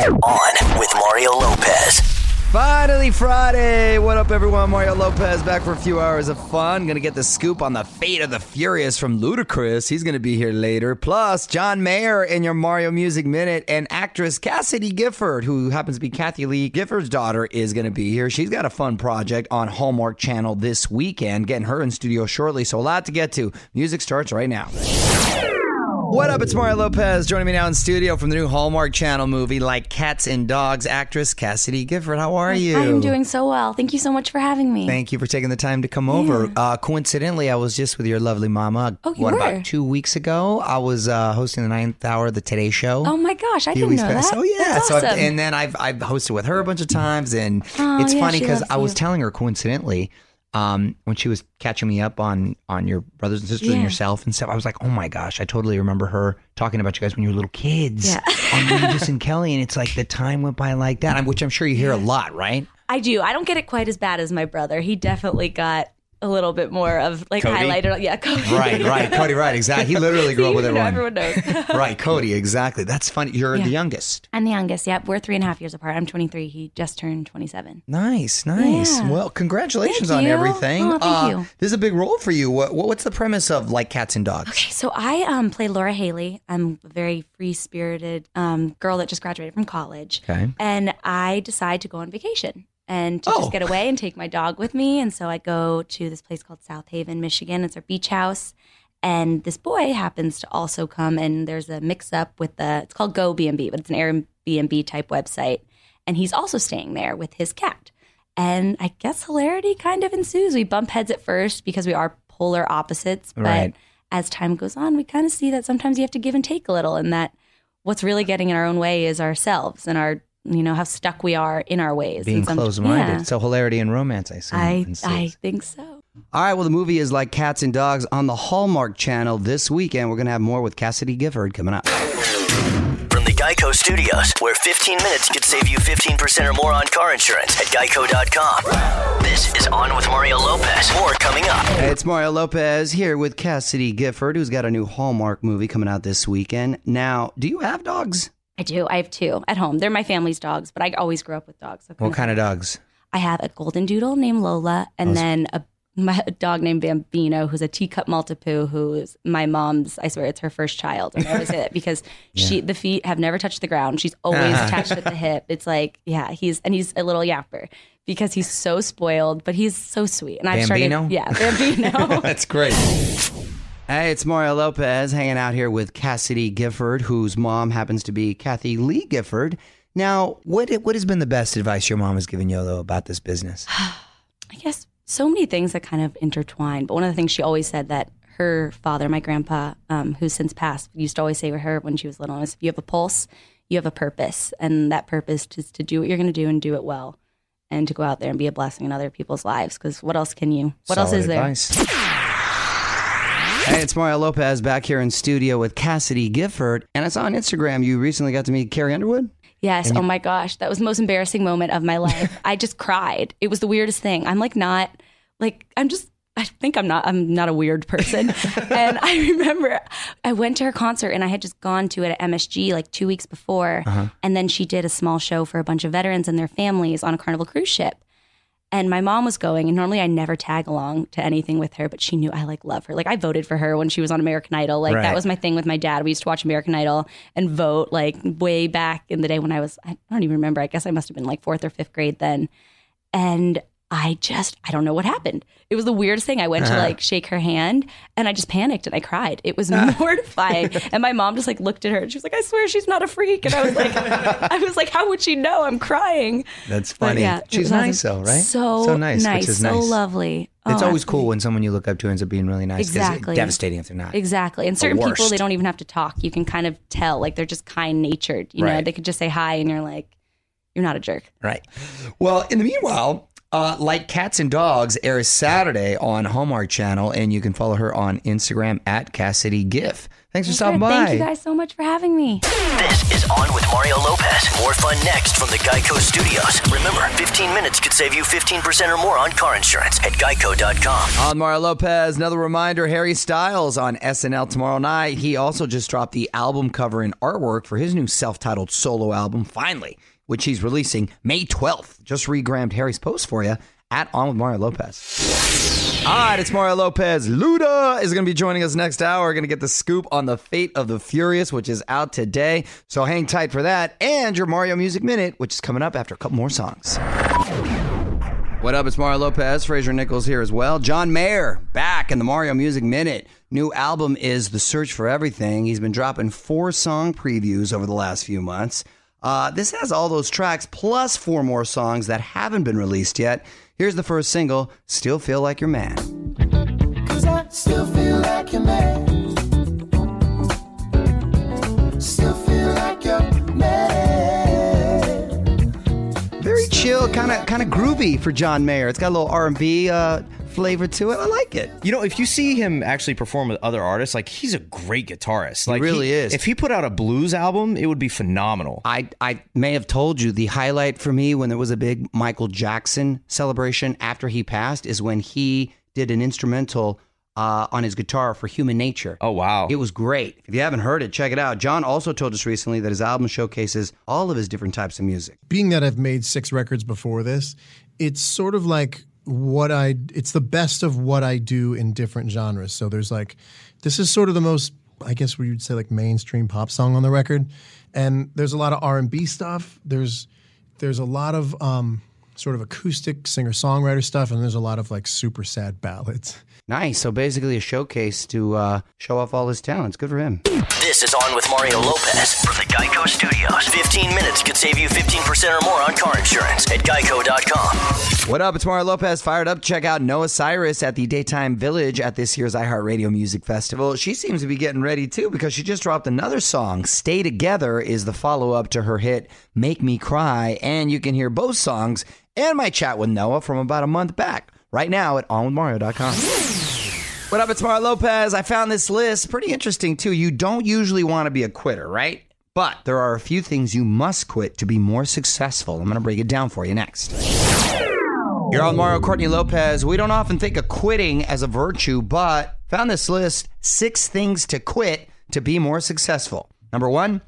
On with Mario Lopez. Finally Friday. What up, everyone? Mario Lopez back for a few hours of fun. Gonna get the scoop on the fate of the Furious from Ludacris. He's gonna be here later. Plus, John Mayer in your Mario Music Minute and actress Cassidy Gifford, who happens to be Kathie Lee Gifford's daughter, is gonna be here. She's got a fun project on Hallmark Channel this weekend. Getting her in studio shortly. So a lot to get to. Music starts right now. What up? It's Mario Lopez joining me now in studio from the new Hallmark Channel movie Like Cats and Dogs actress Cassidy Gifford. How are you? I'm doing so well. Thank you so much for having me. Thank you for taking the time to come over. Uh, coincidentally, I was just with your lovely mama. Oh, you what were? about two weeks ago? I was uh, hosting the ninth hour of the Today Show. oh my gosh, I didn't know past. that. Oh yeah, That's so awesome. and then I've I've hosted with her a bunch of times, and Oh, it's yeah, funny because I was you. telling her coincidentally. Um, when she was catching me up on on your brothers and sisters and yourself and stuff, I was like, "Oh my gosh!" I totally remember her talking about you guys when you were little kids Yeah. on Regis and Kelly, and it's like the time went by like that, which I'm sure you hear a lot, right? I do. I don't get it quite as bad as my brother. He definitely got a little bit more of like Cody? highlighted. Yeah, Cody. Right, right, Cody, right, exactly. He literally grew up with You know, everyone. everyone knows. right, Cody, exactly. That's funny. You're Yeah. the youngest. I'm the youngest. Yep, we're three and a half years apart. I'm 23. He just turned 27. Nice, nice. Yeah. Well, congratulations on everything. Oh, thank Uh, you. This is a big role for you. What, what- what's the premise of Like Cats and Dogs? Okay, so I um, play Laura Haley. I'm a very free spirited um, girl that just graduated from college. Okay. And I decide to go on vacation and to Oh. just get away and take my dog with me. And so I go to this place called South Haven, Michigan. It's our beach house. And this boy happens to also come, and there's a mix up with the, it's called Go B&B, but it's an Airbnb type website. And he's also staying there with his cat. And I guess hilarity kind of ensues. We bump heads at first because we are polar opposites. But Right. as time goes on, we kind of see that sometimes you have to give and take a little, and that what's really getting in our own way is ourselves and our, you know, how stuck we are in our ways. Being And some- closed minded. Yeah. So hilarity and romance, I assume. I. I think so. All right, well, the movie is Like Cats and Dogs on the Hallmark Channel this weekend. We're going to have more with Cassidy Gifford coming up. From the Geico Studios, where 15 minutes could save you 15% or more on car insurance at geico.com. This is On with Mario Lopez. More coming up. Hey, it's Mario Lopez here with Cassidy Gifford, who's got a new Hallmark movie coming out this weekend. Now, do you have dogs? I do. I have two at home. They're my family's dogs, but I always grew up with dogs. So What kind of dogs? I have a golden doodle named Lola, and then a my a dog named Bambino, who's a teacup Maltipoo, who's my mom's. I swear, it's her first child. And I always say that because she the feet have never touched the ground. She's always uh-huh. attached at the hip. It's like, yeah, he's and he's a little yapper because he's so spoiled, but he's so sweet. And I've Bambino? started, yeah, Bambino. That's great. Hey, it's Mario Lopez hanging out here with Cassidy Gifford, whose mom happens to be Kathie Lee Gifford. Now, what what has been the best advice your mom has given you though about this business? I guess so many things that kind of intertwine. But one of the things she always said that her father, my grandpa, um, who's since passed, used to always say to her when she was little is if you have a pulse, you have a purpose. And that purpose is to do what you're going to do and do it well and to go out there and be a blessing in other people's lives. Because what else can you, what else Solid is there? Hey, it's Mario Lopez back here in studio with Cassidy Gifford. And I saw on Instagram you recently got to meet Carrie Underwood. Yes. oh my gosh. That was the most embarrassing moment of my life. I just cried. It was the weirdest thing. I'm like not like I'm just I think I'm not I'm not a weird person. and I remember I went to her concert and I had just gone to it at MSG like 2 weeks before uh-huh. and then she did a small show for a bunch of veterans and their families on a Carnival cruise ship. And my mom was going, and normally I never tag along to anything with her, but she knew I like love her. Like I voted for her when she was on American Idol. Like Right. that was my thing with my dad. We used to watch American Idol and vote like way back in the day when I was I don't even remember. I guess I must have been like fourth or fifth grade then. And I just I don't know what happened. It was the weirdest thing. I went to uh-huh. like shake her hand and I just panicked and I cried. It was uh. mortifying. and my mom just like looked at her and she was like, I swear she's not a freak. And I was like I was like, How would she know I'm crying? That's But funny. yeah, She's nice awesome. though, right? So, so nice, nice, which is so nice. lovely. It's Oh, always cool when someone you look up to ends up being really nice. Exactly. It's devastating if they're not. Exactly. And certain people, they don't even have to talk. You can kind of tell, like they're just kind natured. You know, they could just say hi, and you're like, you're not a jerk. Right. Well, in the meanwhile, Uh, like Cats and Dogs airs Saturday on Hallmark Channel, and you can follow her on Instagram at Cassidy GIF. Thanks for stopping by. Thank you guys so much for having me. This is On with Mario Lopez. More fun next from the Geico Studios. Remember, 15 minutes could save you 15% or more on car insurance at geico.com. On Mario Lopez, another reminder Harry Styles on SNL tomorrow night. He also just dropped the album cover and artwork for his new self titled solo album, Finally, which he's releasing May 12th. Just regrammed Harry's post for you at On with Mario Lopez. All right, it's Mario Lopez. Luda is going to be joining us next hour. We're going to get the scoop on the fate of the Furious, which is out today. So hang tight for that. And your Mario Music Minute, which is coming up after a couple more songs. What up? It's Mario Lopez. Fraser Nichols here as well. John Mayer back in the Mario Music Minute. New album is The Search for Everything. He's been dropping four song previews over the last few months. Uh, this has all those tracks plus four more songs that haven't been released yet. Here's the first single, Still Feel Like Your Man. Cause I still feel like your man. Still feel like your man. Very chill, kind of kind of groovy for John Mayer. It's got a little R&B uh, flavor to it. I like it. You know, if you see him actually perform with other artists, like he's a great guitarist. Like really is. If he put out a blues album, it would be phenomenal. I, I may have told you the highlight for me when there was a big Michael Jackson celebration after he passed is when he did an instrumental uh, on his guitar for Human Nature. Oh wow. It was great. If you haven't heard it, check it out. John also told us recently that his album showcases all of his different types of music. being that I've made six records before this, it's sort of like what I it's the best of what I do in different genres. So there's like this is sort of the most I guess what you'd say like mainstream pop song on the record. And there's a lot of R&B stuff. There's there's a lot of um sort of acoustic singer-songwriter stuff and there's a lot of like super sad ballads. Nice. So basically a showcase to uh, show off all his talents. Good for him. This is On with Mario Lopez from the Geico Studios. 15 minutes could save you 15% or more on car insurance at geico.com. What up? It's Mario Lopez. Fired up. to Check out Noah Cyrus at the Daytime Village at this year's iHeartRadio Music Festival. She seems to be getting ready too because she just dropped another song. Stay Together is the follow up to her hit Make Me Cry. And you can hear both songs and my chat with Noah from about a month back right now at onwithmario.com. What up? It's Mario Lopez. I found this list pretty interesting too. You don't usually want to be a quitter, right? But there are a few things you must quit to be more successful. I'm going to break it down for you next. You're on Mario Courtney Lopez. We don't often think of quitting as a virtue, but found this list six things to quit to be more successful. Number one,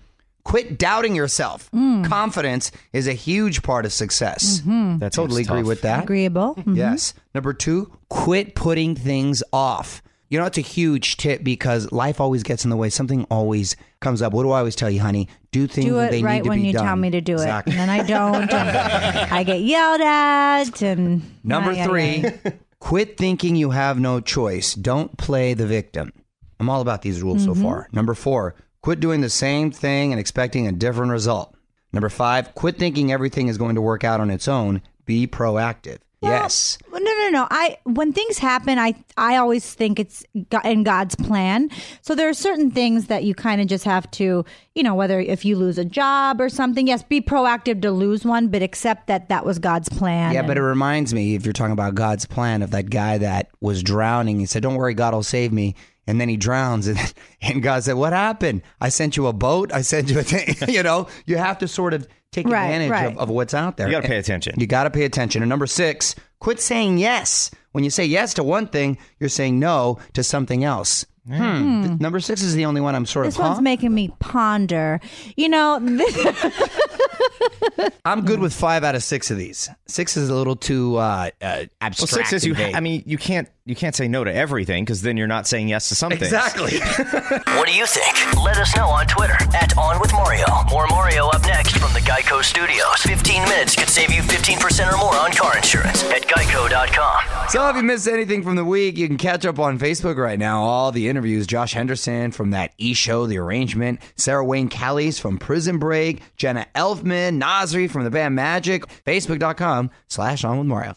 quit doubting yourself. Confidence is a huge part of success. That Totally agree tough. with that. Agreeable. Mhm. Yes. Number two, quit putting things off. You know, it's a huge tip because life always gets in the way. Something always comes up. What do I always tell you, honey? Do things Do when it they right need to when be you done. tell me to do Exactly. it, and then I don't. and I get yelled at. And Number Ay, ay, three, ay. quit thinking you have no choice. Don't play the victim. I'm all about these rules Mm-hmm. so far. Number four, quit doing the same thing and expecting a different result. Number five, quit thinking everything is going to work out on its own. Be proactive. yes. Well, no, no, no. I when things happen, I I always think it's in God's plan. So there are certain things that you kind of just have to, you know, whether if you lose a job or something, yes, be proactive to lose one, but accept that that was God's plan. Yeah, but it reminds me, if you're talking about God's plan, of that guy that was drowning. He said, Don't worry, God will save me. And then he drowns. And, and God said, What happened? I sent you a boat. I sent you a thing. you know, you have to sort of take Right, advantage right. Of, of what's out there. You gotta pay attention. You got to pay attention. And number six, quit saying yes. When you say yes to one thing, you're saying no to something else. Hmm. Th- Number six is the only one I'm sort this of. one's huh? making me ponder. You know, this, I'm good with five out of six of these. Six is a little too uh, uh, Well, abstract. six is you. and vague. I mean, you can't you can't say no to everything because then you're not saying yes to something. exactly. What do you think? Let us know on Twitter at On With Mario. More Mario up next from the Geico Studios. 15 minutes could save you 15% or more on car insurance at geico.com. So if you missed anything from the week, you can catch up on Facebook right now. All the interviews, Josh Henderson from that E Show, The Arrangement, Sarah Wayne Callies from Prison Break, Jenna Elfman, Nasri from the band Magic, Facebook.com slash On With Mario.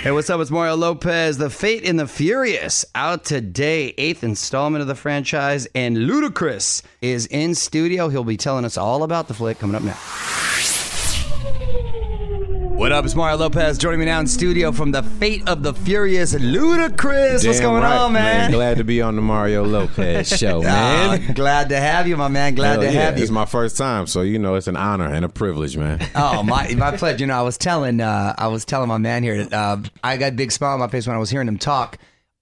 Hey, what's up? It's Mario Lopez. The Fate in the Furious out today, eighth installment of the franchise, and Ludacris is in studio. He'll be telling us all about the flick coming up now. What up? It's Mario Lopez joining me now in studio from the Fate of the Furious, Ludacris. What's going right, on, man? Glad to be on the Mario Lopez show, man. Ah, glad to have you, my man. Glad Hell to yeah, have you. It's my first time, so you know it's an honor and a privilege, man. Oh my, my pleasure. You know, I was telling, uh, I was telling my man here that uh, I got a big smile on my face when I was hearing him talk.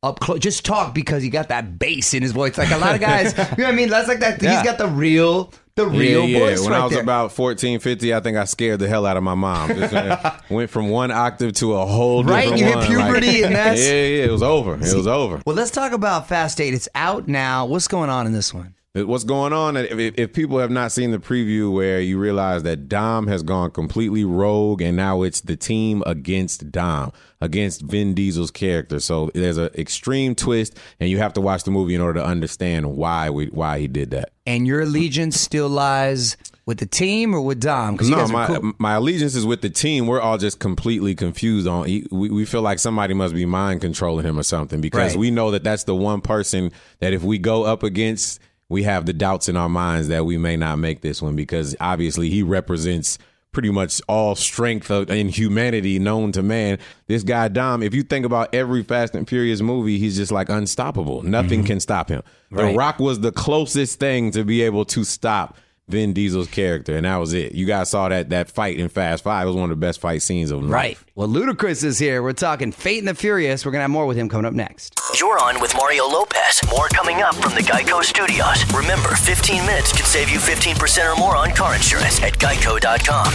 Up close, just talk because he got that bass in his voice. Like a lot of guys, you know what I mean? That's like that. Yeah. He's got the real, the real yeah, yeah. voice When right I was there. about 14, 50, I think I scared the hell out of my mom. Just, uh, went from one octave to a whole Right, you hit one. puberty and that's- yeah, yeah. It was over. It was over. well, let's talk about Fast Eight. It's out now. What's going on in this one? What's going on? If- if people have not seen the preview, where you realize that Dom has gone completely rogue, and now it's the team against Dom, against Vin Diesel's character. So there's an extreme twist, and you have to watch the movie in order to understand why we why he did that. And your allegiance still lies with the team or with Dom? No, guys my cool. my allegiance is with the team. We're all just completely confused on. he- We, we feel like somebody must be mind controlling him or something because Right. we know that that's the one person that if we go up against, we have the doubts in our minds that we may not make this one because obviously he represents pretty much all strength of, in humanity known to man. This guy Dom, if you think about every Fast and Furious movie, he's just like unstoppable. Nothing mm-hmm. can stop him. The Rock was the closest thing to be able to stop Vin Diesel's character, and that was it. You guys saw that that fight in Fast Five. It was one of the best fight scenes of Right. life. Well, Ludacris is here. We're talking Fate and the Furious. We're going to have more with him coming up next. You're on with Mario Lopez. More coming up from the Geico Studios. Remember, 15 minutes can save you 15% or more on car insurance at geico.com.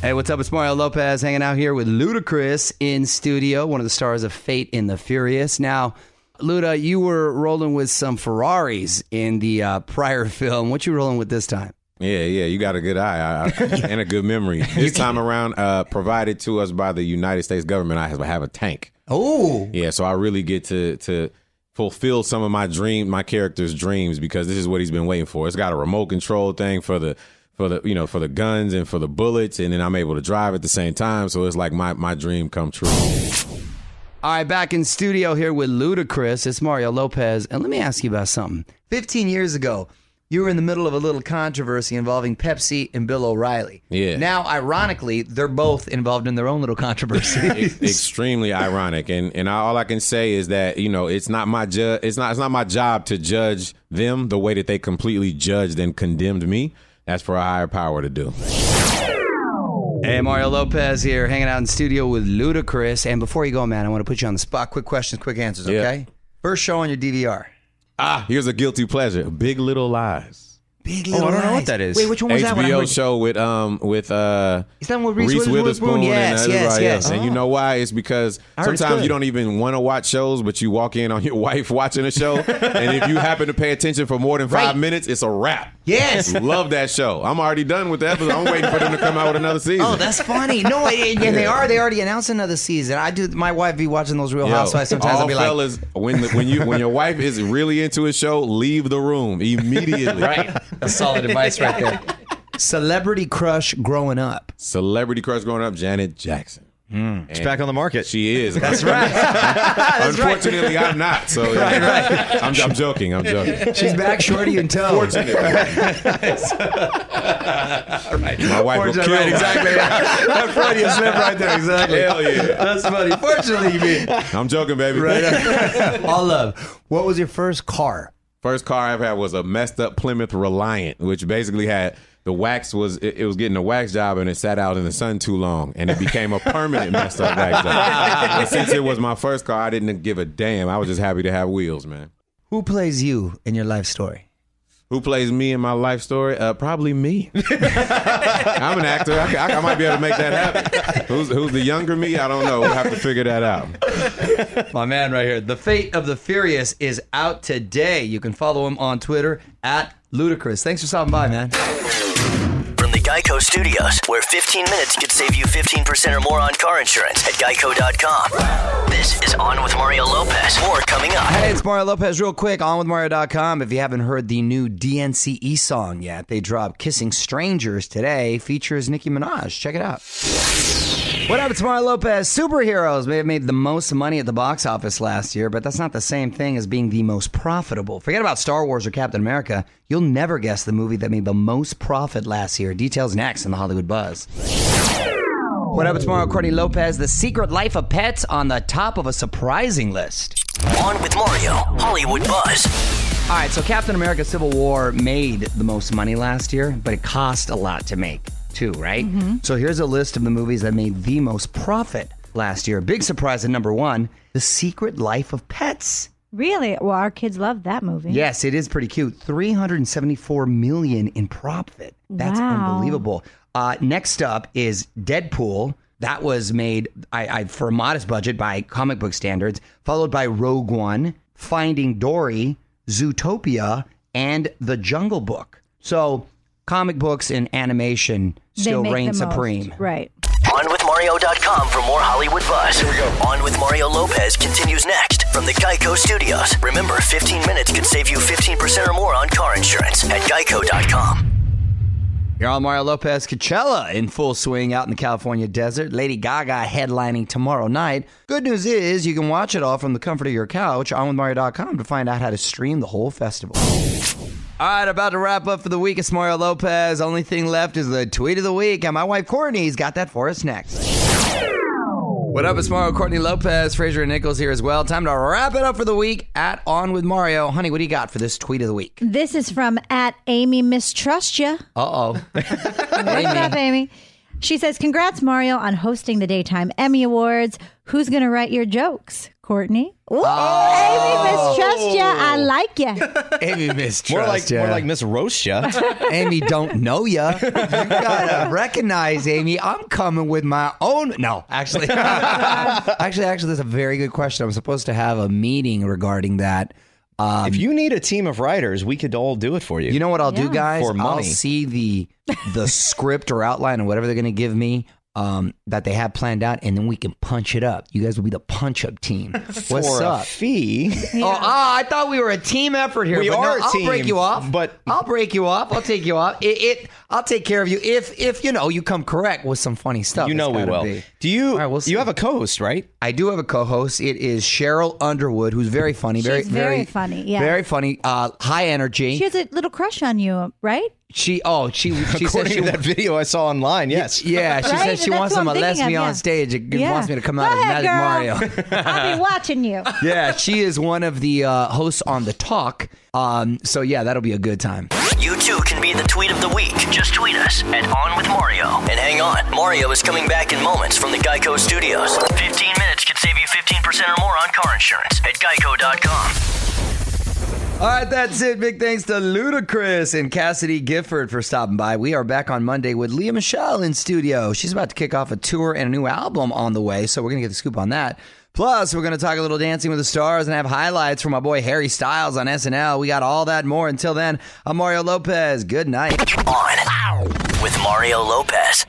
Hey, what's up? It's Mario Lopez hanging out here with Ludacris in studio, one of the stars of Fate in the Furious. Now, Luda, you were rolling with some Ferraris in the uh, prior film. What you rolling with this time? Yeah, yeah, you got a good eye I, I- and a good memory. This time around, uh, provided to us by the United States government, I have, I have a tank. Oh, Yeah, so I really get to to fulfill some of my dream, my character's dreams because this is what he's been waiting for. It's got a remote control thing for the for the you know for the guns and for the bullets, and then I'm able to drive at the same time. So it's like my my dream come true. All right, back in studio here with Ludacris. It's Mario Lopez. And let me ask you about something. 15 years ago, you were in the middle of a little controversy involving Pepsi and Bill O'Reilly. Yeah. Now, ironically, they're both involved in their own little controversy. extremely ironic and and all I can say is that you know it's not my ju- it's not it's not my job to judge them the way that they completely judged and condemned me that's for a higher power to do Hey, Mario Lopez here, hanging out in studio with Ludacris. And before you go, man, I want to put you on the spot. Quick questions, quick answers, Yeah. okay? First show on your DVR. ah here's a guilty pleasure Big Little Lies Big Oh, I don't know what that is. Wait, which one was that? one? I HBO heard- show with um with uh Is that one with Reese Witherspoon? Yes, and yes, everybody yes. else. And you know why? It's because I heard it's sometimes good. you don't even want to watch shows, but you walk in on your wife watching a show, and if you happen to pay attention for more than five Right. minutes, it's a wrap. Yes. Love that show. I'm already done with the episode. I'm waiting for them to come out with another season. Oh, that's funny. No, and and they are. They already announced another season. I do. My wife be watching those Real Yo, Housewives. Sometimes all I'll be like, fellas, when the, when you when your wife is really into a show, leave the room immediately. right. That's solid advice right there. Celebrity crush growing up. Celebrity crush growing up, Janet Jackson. Hmm. It's back on the market. She is. That's right. Unfortunately, I'm not. So yeah. I'm, I'm joking. I'm joking. She's back, shorty and toe. My wife will kill right, me. exactly. that Freudian slip right there, exactly. Hell yeah. That's funny. Fortunately, you mean. I'm joking, baby. All love. What was your first car? First car I ever had was a messed up Plymouth Reliant, which basically had the wax was it, it was getting a wax job and it sat out in the sun too long and it became a permanent messed up wax job. and since it was my first car, I didn't give a damn. I was just happy to have wheels, man. Who plays you in your life story? Who plays me in my life story? Uh, probably me. I'm an actor. I, I, I might be able to make that happen. Who's who's the younger me? I don't know. We'll have to figure that out. My man right here. The Fate of the Furious is out today. You can follow him on Twitter at Ludacris. Thanks for stopping by, man. Geico Studios, where 15 minutes could save you 15% or more on car insurance at geico.com. This is On with Mario Lopez. More coming up. Hey, it's Mario Lopez. Real quick, on with Mario.com. If you haven't heard the new DNCE song yet, they dropped Kissing Strangers today. Features Nicki Minaj. Check it out. What up, it's Mario Lopez. Superheroes may have made the most money at the box office last year, but that's not the same thing as being the most profitable. Forget about Star Wars or Captain America. You'll never guess the movie that made the most profit last year. Details next in the Hollywood Buzz. What up, it's Mario Courtney Lopez. The secret life of pets on the top of a surprising list. On with Mario, Hollywood Buzz. All right, so Captain America Civil War made the most money last year, but it cost a lot to make, too, right? So here's a list of the movies that made the most profit last year. Big surprise at number one The Secret Life of Pets. Really? Well, our kids love that movie. Yes, it is pretty cute. 374 million in profit. That's Wow. unbelievable. Uh, next up is Deadpool. That was made I, I, for a modest budget by comic book standards, followed by Rogue One, Finding Dory, Zootopia, and The Jungle Book. So, comic books and animation still make reign the most. supreme. Right. OnWithMario.com for more Hollywood buzz. Here we go. On with Mario Lopez continues next from the Geico Studios. Remember, 15 minutes could save you 15% or more on car insurance at Geico.com. You're on Mario Lopez Coachella in full swing out in the California desert. Lady Gaga headlining tomorrow night. Good news is you can watch it all from the comfort of your couch on onwithmario.com to find out how to stream the whole festival. All right, about to wrap up for the week. It's Mario Lopez. Only thing left is the tweet of the week, and my wife Courtney's got that for us next. What up, it's Mario Courtney Lopez, Fraser and Nichols here as well. Time to wrap it up for the week at On with Mario. Honey, what do you got for this tweet of the week? This is from at Amy Mistrust Ya. Uh oh. What's up, Amy? She says, Congrats, Mario, on hosting the Daytime Emmy Awards. Who's going to write your jokes? Courtney? Ooh, Amy Mistrust Ya. I like ya. Amy mistrust More like ya. more like Miss Roastia. Amy don't know ya. You gotta recognize Amy. I'm coming with my own. No, actually, actually, actually, that's a very good question. I'm supposed to have a meeting regarding that. Um, if you need a team of writers, we could all do it for you. you know what I'll do, guys? For I'll see the the script or outline or whatever they're going to give me. Um, that they have planned out, and then we can punch it up. You guys will be the punch up team. What's for up? a fee. Oh, ah, I thought we were a team effort here. We but no, are a I'll break you off. but- I'll break you off. I'll take you off. It, it. I'll take care of you if if you know you come correct with some funny stuff. you know we will. be. Do you? All right, we'll see. you have a co-host, right? I do have a co-host. It is Sheryl Underwood, who's very funny. very She's very funny, yeah. very funny. Uh, high energy. She has a little crush on you, right? She oh she she says According she to that video I saw online, yes. yeah she Right? says she That's wants what to molest me of, on yeah. stage. It Yeah. wants me to come Go out as ahead, Magic girl. Mario. I'll be watching you. yeah, she is one of the uh, hosts on the Talk. Um, so yeah, that'll be a good time. You too can be the tweet of the week. Just tweet us at On with Mario. And hang on, Mario is coming back in moments from the Geico Studios. 15 minutes could save you 15% or more on car insurance at Geico.com. All right, that's it. Big thanks to Ludacris and Cassidy Gifford for stopping by. We are back on Monday with Lea Michele in studio. She's about to kick off a tour and a new album on the way, so we're going to get the scoop on that. Plus, we're going to talk a little Dancing with the Stars and have highlights from my boy Harry Styles on SNL. We got all that more. Until then, I'm Mario Lopez. Good night. On with Mario Lopez.